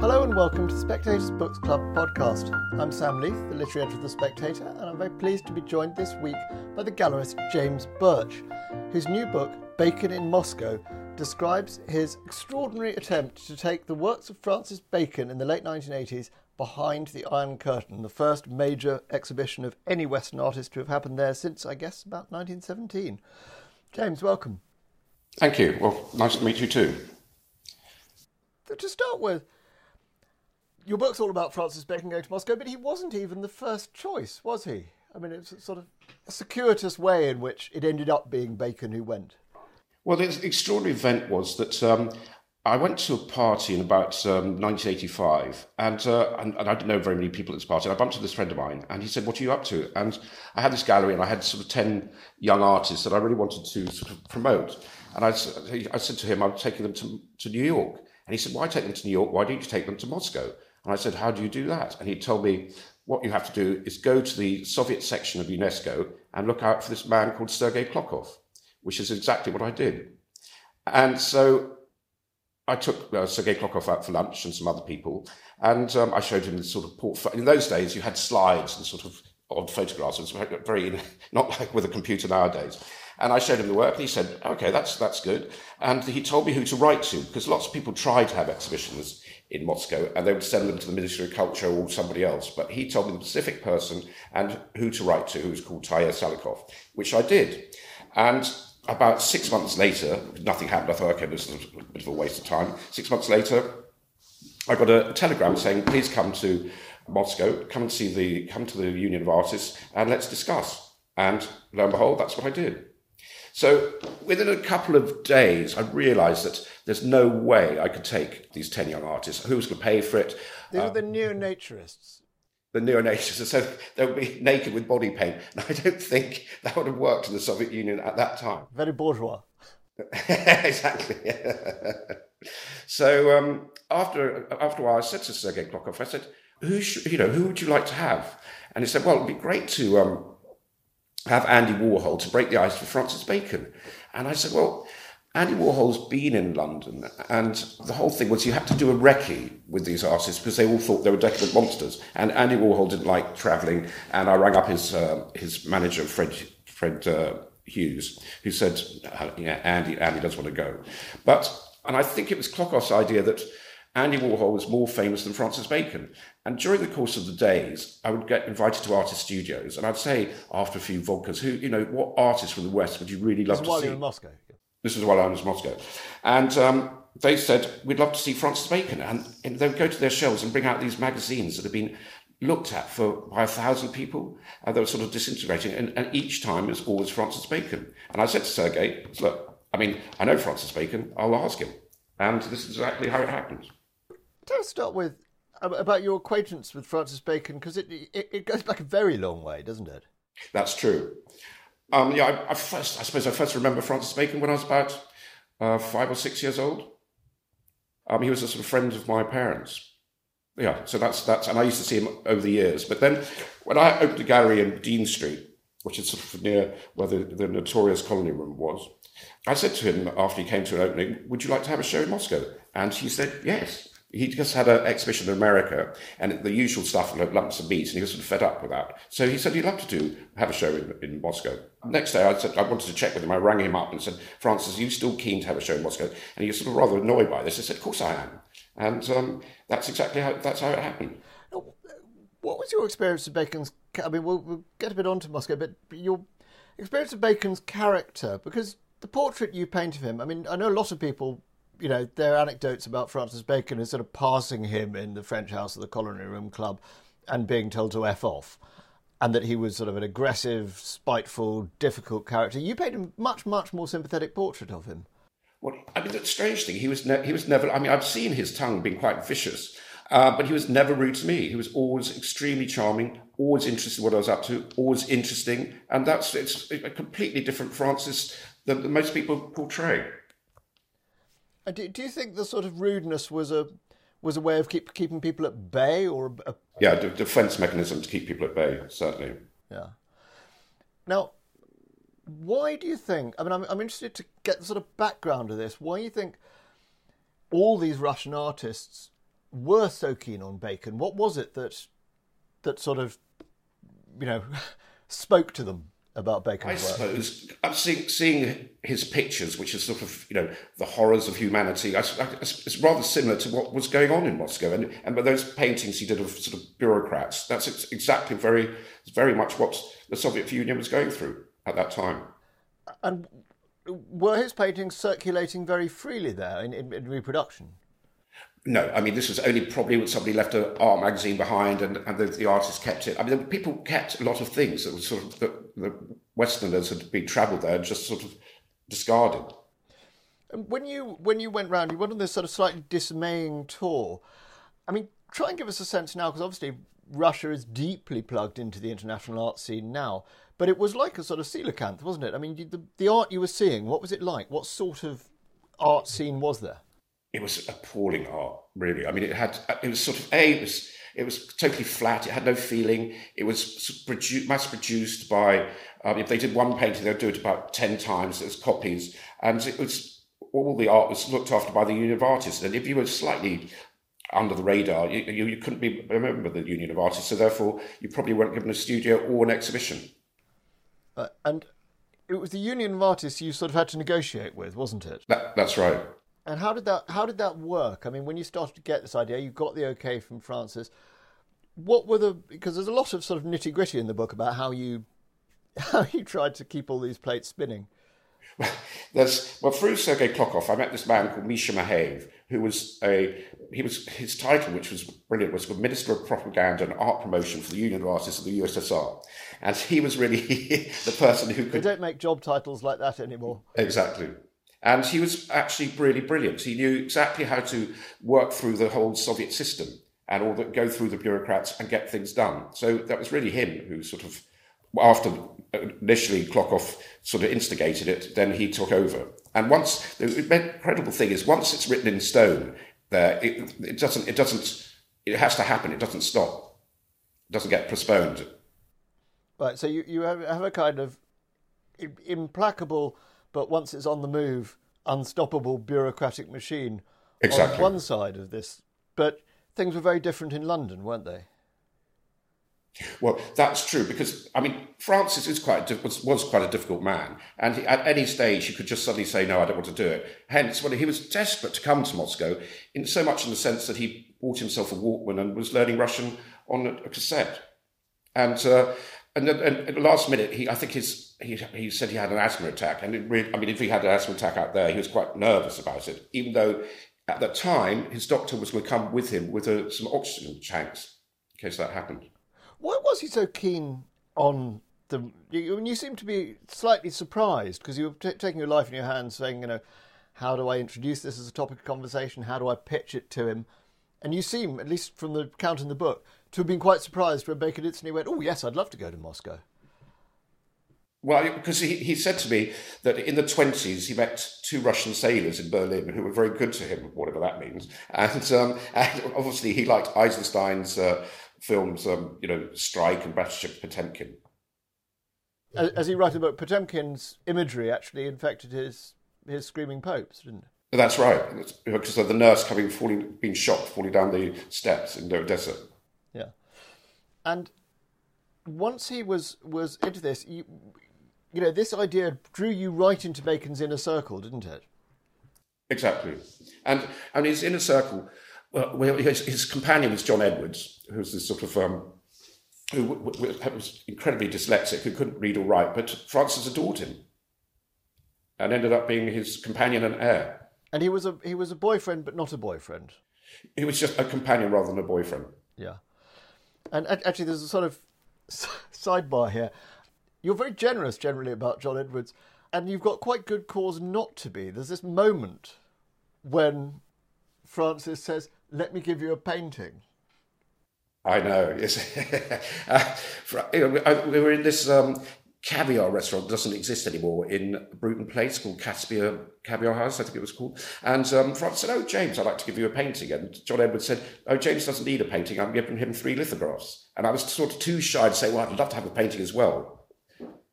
Hello and welcome to the Spectator's Books Club podcast. I'm Sam Leith, the literary editor of The Spectator, and I'm very pleased to be joined this week by the gallerist James Birch, whose new book, Bacon in Moscow, describes his extraordinary attempt to take the works of Francis Bacon in the late 1980s behind the Iron Curtain, the first major exhibition of any Western artist to have happened there since, I guess, about 1917. James, welcome. Thank you. Well, nice to meet you too. To start with, your book's all about Francis Bacon going to Moscow, but he wasn't even the first choice, was he? I mean, it's a sort of a circuitous way in which it ended up being Bacon who went. Well, the extraordinary event was that um, I went to a party in about um, 1985, and, uh, and, and I didn't know very many people at this party. I bumped into this friend of mine, and he said, "What are you up to?" And I had this gallery, and I had sort of ten young artists that I really wanted to sort of promote. And I, I said to him, "I'm taking them to, to New York." And he said, "Why take them to New York? Why don't you take them to Moscow?" And I said, How do you do that? And he told me, What you have to do is go to the Soviet section of UNESCO and look out for this man called Sergei Klokov, which is exactly what I did. And so I took uh, Sergei Klokov out for lunch and some other people, and um, I showed him this sort of portfolio. In those days, you had slides and sort of odd photographs. It was very, not like with a computer nowadays. And I showed him the work, and he said, "Okay, that's that's good." And he told me who to write to because lots of people tried to have exhibitions in Moscow, and they would send them to the Ministry of Culture or somebody else. But he told me the specific person and who to write to, who was called Taya Salikov, which I did. And about six months later, nothing happened. I thought, okay, this is a bit of a waste of time. Six months later, I got a telegram saying, please come to Moscow, come and see the, come to the Union of Artists, and let's discuss. And lo and behold, that's what I did. So within a couple of days, I realised that there's no way I could take these 10 young artists. Who was going to pay for it? They were uh, the neo-naturists. The neo-naturists. So they would be naked with body paint. And I don't think that would have worked in the Soviet Union at that time. Very bourgeois. exactly. so um, after, after a while, I said to Sergei Klokov, I said, who, should, you know, who would you like to have? And he said, well, it'd be great to... Um, have Andy Warhol to break the ice for Francis Bacon. And I said, well, Andy Warhol's been in London, and the whole thing was you had to do a recce with these artists because they all thought they were decadent monsters. And Andy Warhol didn't like travelling, and I rang up his uh, his manager, Fred Fred uh, Hughes, who said, uh, "Yeah, Andy Andy does want to go," but and I think it was Klokov's idea that Andy Warhol was more famous than Francis Bacon. And during the course of the days, I would get invited to artist studios, and I'd say after a few vodkas, who you know, what artist from the West would you really love this to while see? You're in Moscow. This was while I was in Moscow, and um, they said we'd love to see Francis Bacon, and, and they would go to their shelves and bring out these magazines that had been looked at for by a thousand people, and they were sort of disintegrating, and, and each time it was always Francis Bacon. And I said to Sergei, "Look, I mean, I know Francis Bacon. I'll ask him." And this is exactly how it happened. Let's start with about your acquaintance with Francis Bacon because it, it, it goes back a very long way, doesn't it? That's true. Um, yeah, I, I, first I suppose I first remember Francis Bacon when I was about uh, five or six years old. Um, he was a sort of friend of my parents. Yeah, so that's that's, and I used to see him over the years. But then, when I opened a gallery in Dean Street, which is sort of near where the, the notorious Colony Room was, I said to him after he came to an opening, "Would you like to have a show in Moscow?" And he said, "Yes." He just had an exhibition in America and the usual stuff like lumps of meat, and he was sort of fed up with that. So he said he'd love to do have a show in, in Moscow. Next day, I said I wanted to check with him. I rang him up and said, "Francis, are you still keen to have a show in Moscow?" And he was sort of rather annoyed by this. I said, "Of course I am," and um, that's exactly how that's how it happened. What was your experience of Bacon's? I mean, we'll, we'll get a bit onto Moscow, but your experience of Bacon's character, because the portrait you paint of him. I mean, I know a lot of people you know, there are anecdotes about Francis Bacon as sort of passing him in the French House of the Colony Room Club and being told to F off. And that he was sort of an aggressive, spiteful, difficult character. You painted a much, much more sympathetic portrait of him. Well, I mean, the strange thing, he was, ne- he was never, I mean, I've seen his tongue being quite vicious. Uh, but he was never rude to me. He was always extremely charming, always interested in what I was up to, always interesting. And that's it's a completely different Francis than, than most people portray. Do, do you think the sort of rudeness was a was a way of keep, keeping people at bay, or a, yeah, a defense mechanism to keep people at bay, certainly. Yeah. Now, why do you think? I mean, I'm, I'm interested to get the sort of background of this. Why do you think all these Russian artists were so keen on Bacon? What was it that that sort of, you know, spoke to them about Bacon's I work? suppose I'm seeing, seeing his pictures, which is sort of you know the horrors of humanity. I, I, it's rather similar to what was going on in Moscow, and and those paintings he did of sort of bureaucrats, that's exactly very very much what the Soviet Union was going through at that time. And were his paintings circulating very freely there in, in, in reproduction? No, I mean this was only probably when somebody left an art magazine behind, and, and the, the artist kept it. I mean, people kept a lot of things that were sort of the, the Westerners had been travelled there and just sort of discarded. And When you when you went round, you went on this sort of slightly dismaying tour. I mean, try and give us a sense now, because obviously Russia is deeply plugged into the international art scene now. But it was like a sort of coelacanth, wasn't it? I mean, the, the art you were seeing, what was it like? What sort of art scene was there? It was appalling art, really. I mean, it had it was sort of a it was it was totally flat. It had no feeling. It was produ- mass produced by. Um, if they did one painting, they'd do it about ten times as copies, and it was all the art was looked after by the Union of Artists. And if you were slightly under the radar, you, you, you couldn't be a member of the Union of Artists, so therefore you probably weren't given a studio or an exhibition. Uh, and it was the Union of Artists you sort of had to negotiate with, wasn't it? That, that's right. And how did that how did that work? I mean, when you started to get this idea, you got the okay from Francis. What were the because there's a lot of sort of nitty gritty in the book about how you how you tried to keep all these plates spinning. There's well through Sergei Klokov, I met this man called Misha Mahaev, who was a he was his title, which was brilliant, was Minister of Propaganda and Art Promotion for the Union of Artists of the USSR, and he was really the person who could. They don't make job titles like that anymore. Exactly. And he was actually really brilliant. He knew exactly how to work through the whole Soviet system and all that go through the bureaucrats and get things done. So that was really him who sort of, after initially Klokov sort of instigated it, then he took over. And once the incredible thing is, once it's written in stone, there it, it doesn't it doesn't it has to happen. It doesn't stop. It doesn't get postponed. Right. So you you have, have a kind of implacable but once it's on the move, unstoppable bureaucratic machine exactly. on one side of this. But things were very different in London, weren't they? Well, that's true because I mean Francis is quite was, was quite a difficult man, and he, at any stage he could just suddenly say no, I don't want to do it. Hence, when he was desperate to come to Moscow, in so much in the sense that he bought himself a Walkman and was learning Russian on a, a cassette, and uh, and, then, and at the last minute, he I think his he he said he had an asthma attack, and really, I mean, if he had an asthma attack out there, he was quite nervous about it, even though at the time his doctor was going to come with him with a, some oxygen tanks in case that happened. Why was he so keen on the? You, you seem to be slightly surprised because you were t- taking your life in your hands, saying, you know, how do I introduce this as a topic of conversation? How do I pitch it to him? And you seem, at least from the account in the book, to have been quite surprised when Bacon instantly went, "Oh yes, I'd love to go to Moscow." Well, because he, he said to me that in the 20s he met two Russian sailors in Berlin who were very good to him, whatever that means. And, um, and obviously he liked Eisenstein's uh, films, um, you know, Strike and Battleship Potemkin. As he wrote about Potemkin's imagery actually infected his, his screaming popes, didn't it? That's right, because of the nurse coming, falling, being shot, falling down the steps in Odessa. And once he was was into this, you, you know, this idea drew you right into Bacon's inner circle, didn't it? Exactly, and and his inner circle. Well, his, his companion was John Edwards, who was this sort of um, who was incredibly dyslexic, who couldn't read or write, but Francis adored him, and ended up being his companion and heir. And he was a he was a boyfriend, but not a boyfriend. He was just a companion rather than a boyfriend. Yeah, and actually, there's a sort of sidebar here. You're very generous generally about John Edwards, and you've got quite good cause not to be. There's this moment when Francis says, let me give you a painting. I know. Yes. uh, we were in this um, caviar restaurant doesn't exist anymore in Bruton Place called Caspia Caviar House, I think it was called. And um, Francis said, Oh, James, I'd like to give you a painting. And John Edwards said, Oh, James doesn't need a painting. I'm giving him three lithographs. And I was sort of too shy to say, Well, I'd love to have a painting as well.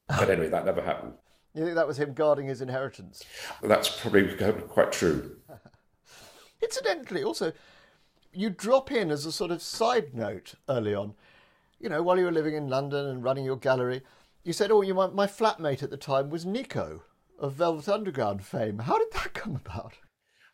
But anyway, that never happened. You think that was him guarding his inheritance? That's probably quite true. Incidentally, also, you drop in as a sort of side note early on. You know, while you were living in London and running your gallery, you said, "Oh, you my, my flatmate at the time was Nico of Velvet Underground fame." How did that come about?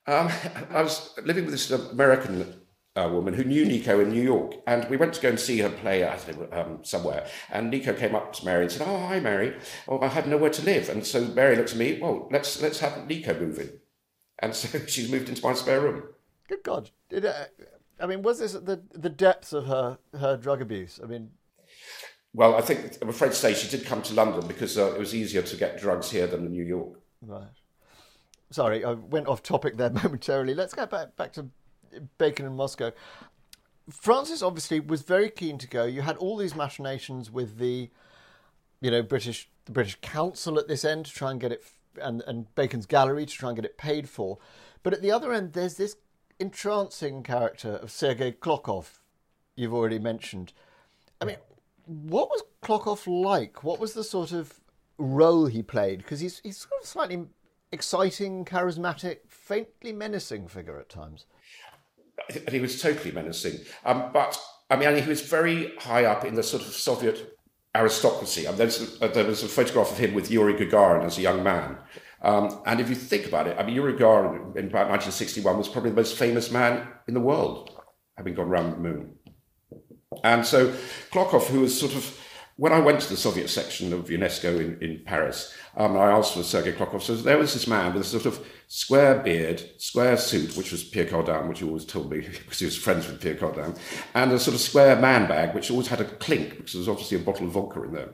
Um, I was living with this American uh, woman who knew Nico in New York, and we went to go and see her play I um, somewhere. And Nico came up to Mary and said, "Oh, hi, Mary. Oh, I had nowhere to live." And so Mary looked at me. Well, let's let's have Nico move in. And so she's moved into my spare room. Good God! Did, uh, I mean, was this the the depths of her her drug abuse? I mean, well, I think I'm afraid to say she did come to London because uh, it was easier to get drugs here than in New York. Right. Sorry, I went off topic there momentarily. Let's get back back to Bacon in Moscow. Francis obviously was very keen to go. You had all these machinations with the, you know, British the British Council at this end to try and get it, and and Bacon's Gallery to try and get it paid for. But at the other end, there's this entrancing character of Sergei Klokov, you've already mentioned. I mean, what was Klokov like? What was the sort of role he played? Because he's he's sort of slightly exciting, charismatic, faintly menacing figure at times. And He was totally menacing, um, but I mean, he was very high up in the sort of Soviet aristocracy. I mean, a, there was a photograph of him with Yuri Gagarin as a young man. Um, and if you think about it, I mean, Yuri Gagarin in about 1961 was probably the most famous man in the world, having gone around the moon. And so Klokov, who was sort of, when I went to the Soviet section of UNESCO in, in Paris, um, I asked for Sergei Klokov. So there was this man with a sort of square beard, square suit, which was Pierre Cardin, which he always told me because he was friends with Pierre Cardin, and a sort of square man bag, which always had a clink because there was obviously a bottle of vodka in there.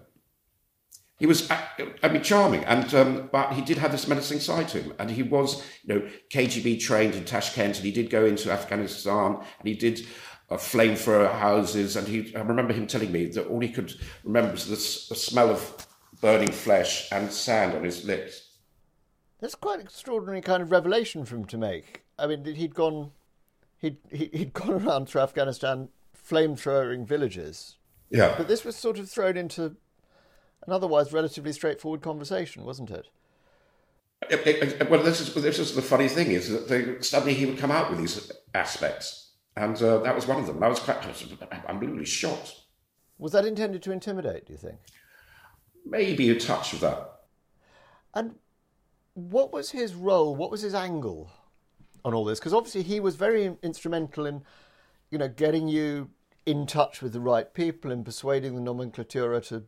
He was, I mean, charming, and um, but he did have this menacing side to him, and he was, you know, KGB trained in Tashkent, and he did go into Afghanistan, and he did uh, flamethrower houses. And he, I remember him telling me that all he could remember was the, the smell of burning flesh and sand on his lips. That's quite an extraordinary kind of revelation for him to make. I mean, he'd gone, he'd he'd gone around through Afghanistan flamethrowing villages. Yeah. But this was sort of thrown into an otherwise relatively straightforward conversation, wasn't it? It, it, well, this is this is the funny thing is that they, suddenly he would come out with these aspects and uh, that was one of them. I was quite unbelievably shocked. Was that intended to intimidate, do you think? Maybe a touch of that. And what was his role? What was his angle on all this? Because obviously he was very instrumental in, you know, getting you in touch with the right people and persuading the nomenclatura to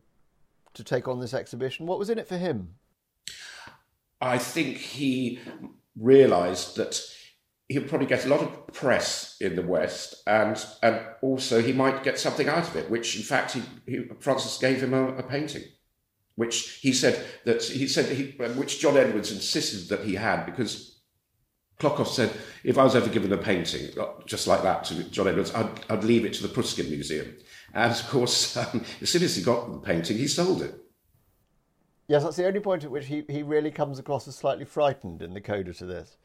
to take on this exhibition. What was in it for him? I think he realised that he'll probably get a lot of press in the West, and and also he might get something out of it. Which, in fact, he, he Francis gave him a, a, painting, which he said that he said he, which John Edwards insisted that he had because Klokov said if I was ever given a painting just like that to John Edwards, I'd, I'd leave it to the Pushkin Museum. And of course, um, as soon as he got the painting, he sold it. Yes, that's the only point at which he, he really comes across as slightly frightened in the coda to this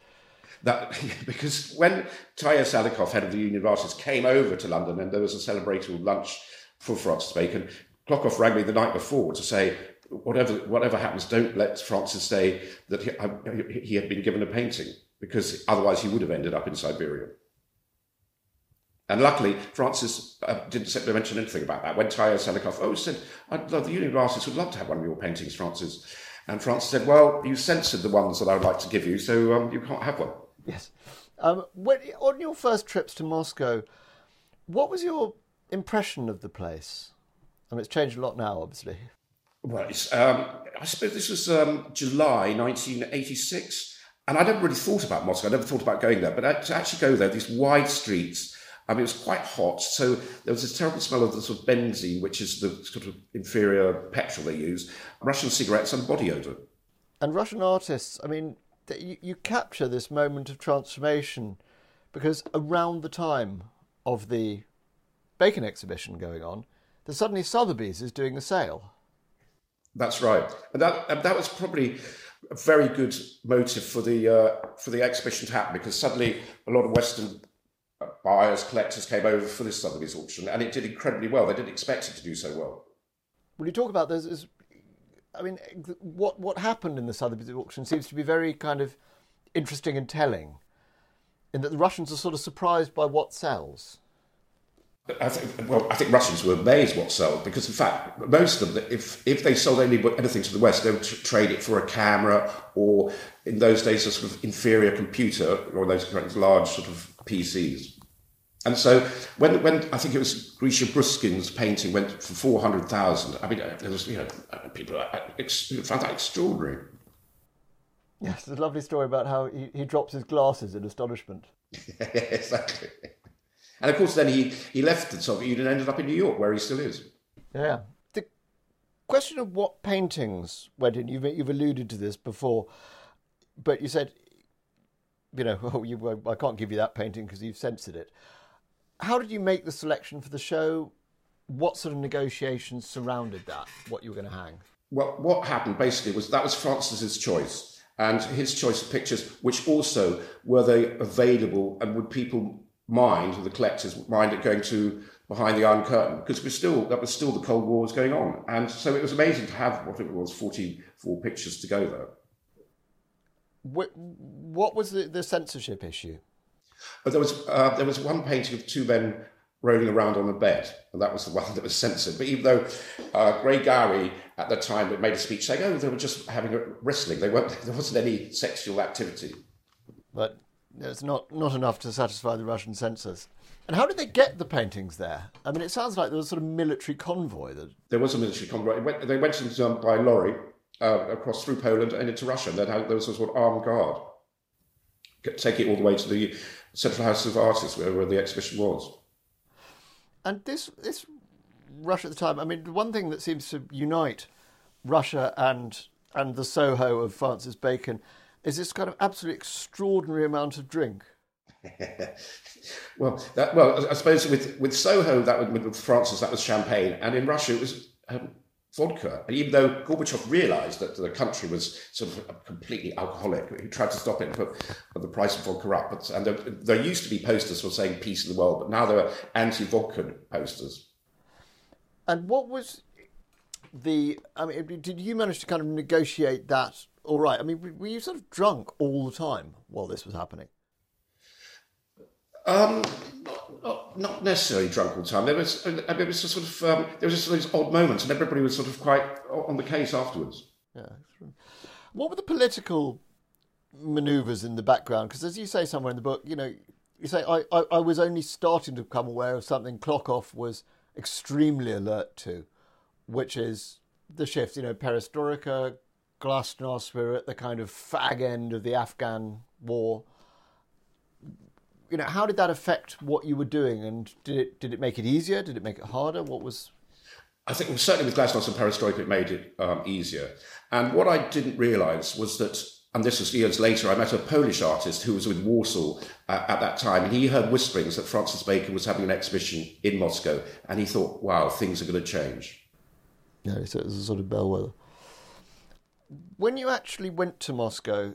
that because when Tarya Salikov, head of the Union of Artists, came over to London and there was a celebratory lunch for Francis Bacon, Klokov rang me the night before to say, whatever whatever happens, don't let Francis say that he, he had been given a painting because otherwise he would have ended up in Siberia. And luckily, Francis uh, didn't mention anything about that. When Tarya Salikov, oh, said, I'd love, the Union of Artists would love to have one of your paintings, Francis. And Francis said, well, you censored the ones that I would like to give you, so um, you can't have one. Yes. Um, when, on your first trips to Moscow, what was your impression of the place? I mean, it's changed a lot now, obviously. Well, um, I suppose this was um, July 1986, and I'd never really thought about Moscow. I never thought about going there, but to actually go there, these wide streets. I mean, it was quite hot, so there was this terrible smell of the sort of benzene, which is the sort of inferior petrol they use, Russian cigarettes, and body odour. And Russian artists, I mean, you, you capture this moment of transformation because around the time of the Bacon exhibition going on, then suddenly Sotheby's is doing a sale. That's right, and that and that was probably a very good motive for the uh, for the exhibition to happen because suddenly a lot of Western buyers, collectors came over for this Sotheby's auction, and it did incredibly well. They didn't expect it to do so well. When you talk about this, is, I mean, what what happened in the Sotheby's auction seems to be very kind of interesting and telling, in that the Russians are sort of surprised by what sells. I think, well, I think Russians were amazed what sold because, in fact, most of them, if if they sold any, anything to the West, they would trade it for a camera or, in those days, a sort of inferior computer or those large sort of PCs. And so, when when I think it was Grisha Bruskin's painting went for four hundred thousand, I mean, there was you know people found that extraordinary. Yes, there's a lovely story about how he, he drops his glasses in astonishment. exactly. And of course, then he, he left the Soviet Union and ended up in New York, where he still is. Yeah. The question of what paintings went in, you've, you've alluded to this before, but you said, you know, oh, you, I can't give you that painting because you've censored it. How did you make the selection for the show? What sort of negotiations surrounded that, what you were going to hang? Well, what happened basically was that was Francis's choice and his choice of pictures, which also were they available and would people mind, the collectors mind it going to behind the Iron Curtain because was still that was still the Cold War was going on, and so it was amazing to have what it was forty four pictures to go there. What, was the, the censorship issue? But there was uh, there was one painting of two men rolling around on a bed, and that was the one that was censored. But even though uh, Grey Gowrie at the time made a speech saying, "Oh, they were just having a wrestling. They weren't. There wasn't any sexual activity." But it's not, not enough to satisfy the Russian censors. And how did they get the paintings there? I mean, it sounds like there was sort of military convoy. That... There was a military convoy. Went, they went into, um, by lorry uh, across through Poland and into Russia. And then there was a sort of armed guard take it all the way to the Central House of Artists, where, where the exhibition was. And this, this Russia at the time, I mean, one thing that seems to unite Russia and and the Soho of Francis Bacon is this kind of absolutely extraordinary amount of drink. well, that, well, I suppose with with Soho, that was, with Francis, that was champagne, and in Russia it was um, vodka. And even though Gorbachev realised that the country was sort of completely alcoholic, he tried to stop it and put the price of vodka up. But, and there, there, used to be posters for saying peace in the world, but now there are anti-vodka posters. And what was the? I mean, did you manage to kind of negotiate that all right. I mean, were you sort of drunk all the time while this was happening? Um, not, not, necessarily drunk all the time. There was, I mean, it was sort of, um, there was just those odd moments, and everybody was sort of quite on the case afterwards. Yeah. What were the political manoeuvres in the background? Because as you say somewhere in the book, you know, you say I, I, I was only starting to become aware of something Klokov was extremely alert to, which is the shift. You know, perestroika, glasnost, we're at the kind of fag end of the Afghan war. You know, how did that affect what you were doing, and did it did it make it easier? Did it make it harder? What was I think certainly with Glasnost and Perestroika, it made it um, easier. And what I didn't realise was that, and this was years later, I met a Polish artist who was with Warsaw uh, at that time, and he heard whisperings that Francis Bacon was having an exhibition in Moscow, and he thought, wow, things are going to change. Yeah, so it was a sort of bellwether when you actually went to Moscow,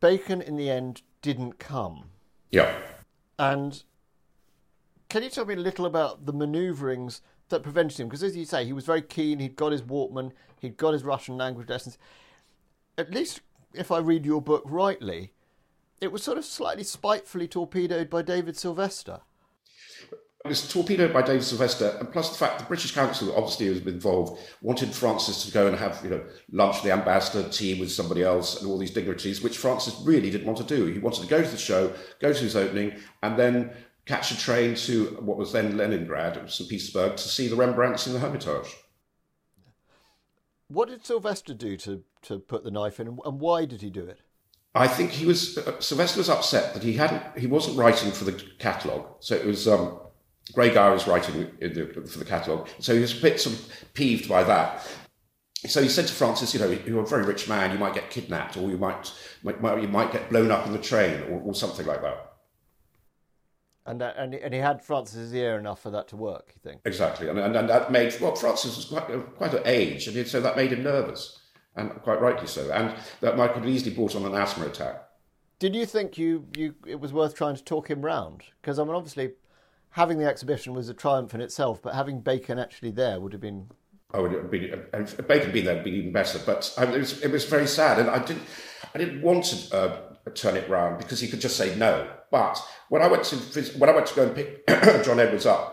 Bacon in the end didn't come. Yeah. And can you tell me a little about the manoeuvrings that prevented him? Because as you say, he was very keen. He'd got his Walkman. He'd got his Russian language lessons. At least, if I read your book rightly, it was sort of slightly spitefully torpedoed by David Sylvester. It was torpedoed by David Sylvester, and plus the fact the British Council obviously was involved, wanted Francis to go and have you know lunch with the ambassador, tea with somebody else, and all these dignitaries, which Francis really didn't want to do. He wanted to go to the show, go to his opening, and then catch a train to what was then Leningrad, St. Petersburg, to see the Rembrandts in the Hermitage. What did Sylvester do to, to put the knife in, and why did he do it? I think he was uh, Sylvester was upset that he hadn't he wasn't writing for the catalogue, so it was um, Grey Gowrie was writing the, for the catalogue, so he was a bit sort of peeved by that. So he said to Francis, you know, you're a very rich man, you might get kidnapped, or you might, might you might get blown up in the train, or, or something like that. And, that, and, and he had Francis's ear enough for that to work, you think? Exactly. And, and, and that made, well, Francis was quite, uh, quite an age, and so that made him nervous, and quite rightly so. And that might have easily brought on an asthma attack. Did you think you, you it was worth trying to talk him round? Because I mean, obviously, having the exhibition was a triumph in itself, but having Bacon actually there would have been. Oh, it would be, if Bacon being there would be even better. But um, it was, it was very sad, and I didn't, I didn't want to uh, turn it round because he could just say no. But when I went to when I went to go and pick John Edwards up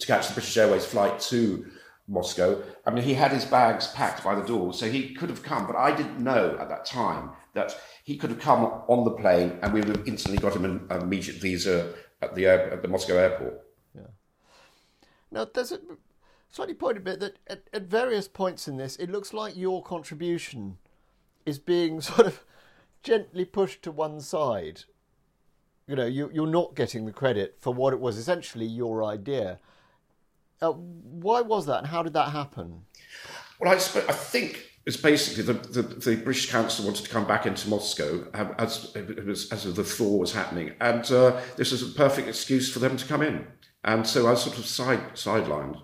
to catch the British Airways flight to Moscow, I mean, he had his bags packed by the door, so he could have come. But I didn't know at that time that he could have come on the plane and we would have instantly got him an immediate visa at the air, at the Moscow airport. Yeah. Now there's a slightly point a bit that at, at various points in this, it looks like your contribution is being sort of gently pushed to one side. You know, you, you're not getting the credit for what it was essentially your idea. Uh, why was that, and how did that happen? Well, I, I think it's basically the, the, the, British Council wanted to come back into Moscow as, as, as the thaw was happening, and uh, this was a perfect excuse for them to come in. And so I was sort of side sidelined.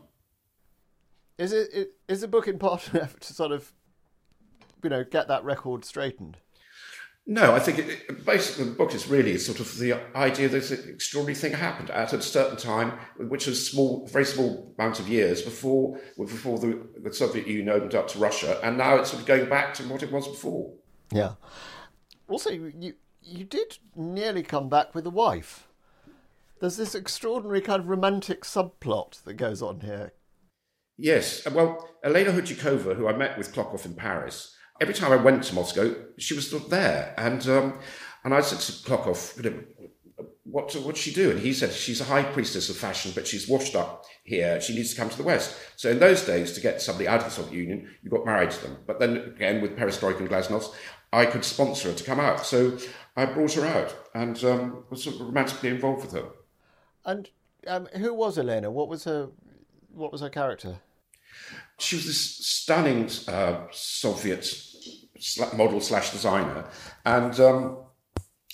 Is it is the book in part effort to sort of, you know, get that record straightened? No, I think it, basically the book is really sort of the idea that this extraordinary thing happened at a certain time, which was small, very small amount of years before before the, the Soviet Union opened up to Russia, and now it's sort of going back to what it was before. Yeah. Also, you you did nearly come back with a wife. There's this extraordinary kind of romantic subplot that goes on here. Yes, well, Elena Khudjakova, who I met with Klokov in Paris every time I went to Moscow, she was still there. And um, and I said to Klokov, you know, what what's she do? And he said she's a high priestess of fashion, but she's washed up here. She needs to come to the West. So in those days, to get somebody out of the Soviet Union, you got married to them. But then again, with Perestroika and Glasnost, I could sponsor her to come out. So I brought her out and um, was sort of romantically involved with her. And um, who was Elena? What was her what was her character? She was this stunning uh, Soviet model slash designer. And um,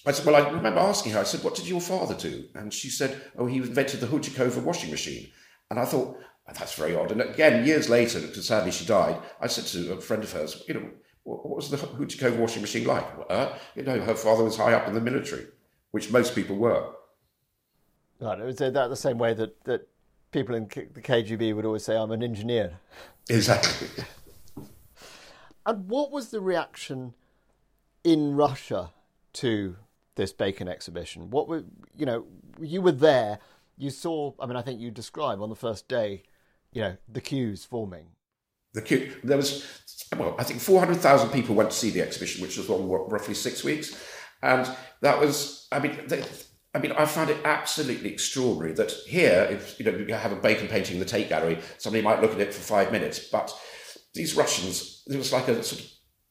I said, well, I remember asking her, I said, what did your father do? And she said, oh, he invented the Khudjakova washing machine. And I thought, oh, that's very odd. And again, years later, because sadly she died, I said to a friend of hers, you know, what was the Khudjakova washing machine like? Uh, you know, her father was high up in the military, which most people were. Right, it was that the same way that, that people in the KGB would always say, I'm an engineer. Exactly. And what was the reaction in Russia to this Bacon exhibition? What were you know? You were there. You saw. I mean, I think you describe on the first day, you know, the queues forming. The queue. There was well, I think four hundred thousand people went to see the exhibition, which was on what, roughly six weeks, and that was. I mean. They, I mean, I found it absolutely extraordinary that here, if you know, you have a Bacon painting in the Tate Gallery, somebody might look at it for five minutes, but these Russians, there was like a sort of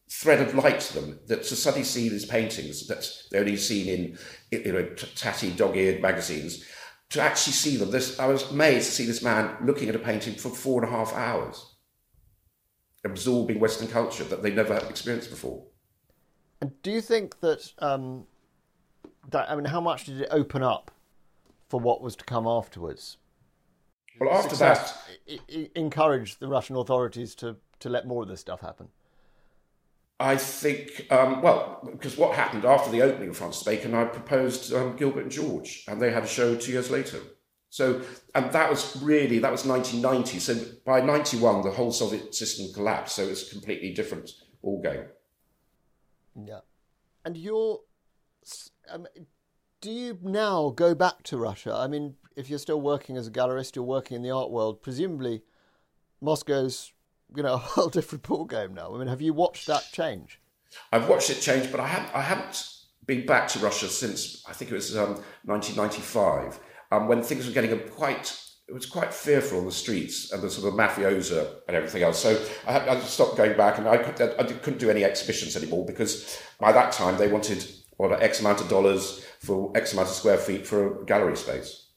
thread of light to them that to suddenly see these paintings that they only seen in you know tatty dog-eared magazines to actually see them this i was amazed to see this man looking at a painting for four and a half hours absorbing western culture that they never experienced before. And do you think that um that i mean how much did it open up for what was to come afterwards well after Success that encouraged the russian authorities to to let more of this stuff happen? I think, um, well, because what happened after the opening of Francis Bacon, I proposed um, Gilbert and George, and they had a show two years later. So, and that was really, that was 1990. So by 91, the whole Soviet system collapsed. So it's a completely different all game. Yeah. And you're, um, do you now go back to Russia? I mean, if you're still working as a gallerist, you're working in the art world, presumably Moscow's you know a whole different ball game now. I mean, have you watched that change? I've watched it change, but I haven't. I haven't been back to Russia since I think it was um, 1995, um, when things were getting quite. It was quite fearful on the streets and the sort of mafiosa and everything else. So I, had, I stopped going back, and I, could, I couldn't do any exhibitions anymore because by that time they wanted what X amount of dollars for X amount of square feet for a gallery space.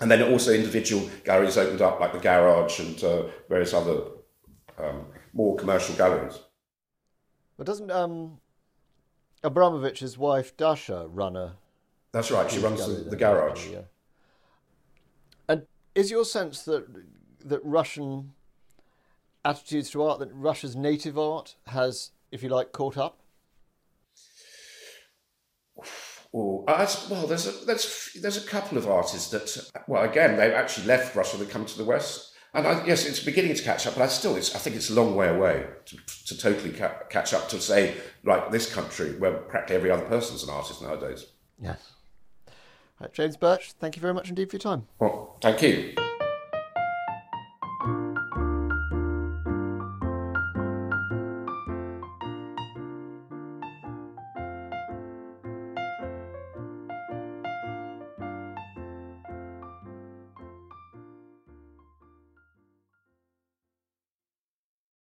And then also individual galleries opened up, like the Garage and uh, various other um, more commercial galleries. But doesn't um, Abramovich's wife Dasha run a That's right. She runs the, the garage. Yeah. And is your sense that that Russian attitudes to art, that Russia's native art has, if you like, caught up? Oh, well, there's a, there's there's a couple of artists that, well, again, they've actually left Russia and come to the West, and I, yes, it's beginning to catch up, but I still, it's, I think it's a long way away to, to totally ca- catch up to say like this country where practically every other person's an artist nowadays. Yes. Right, James Birch, thank you very much indeed for your time. Well, thank you.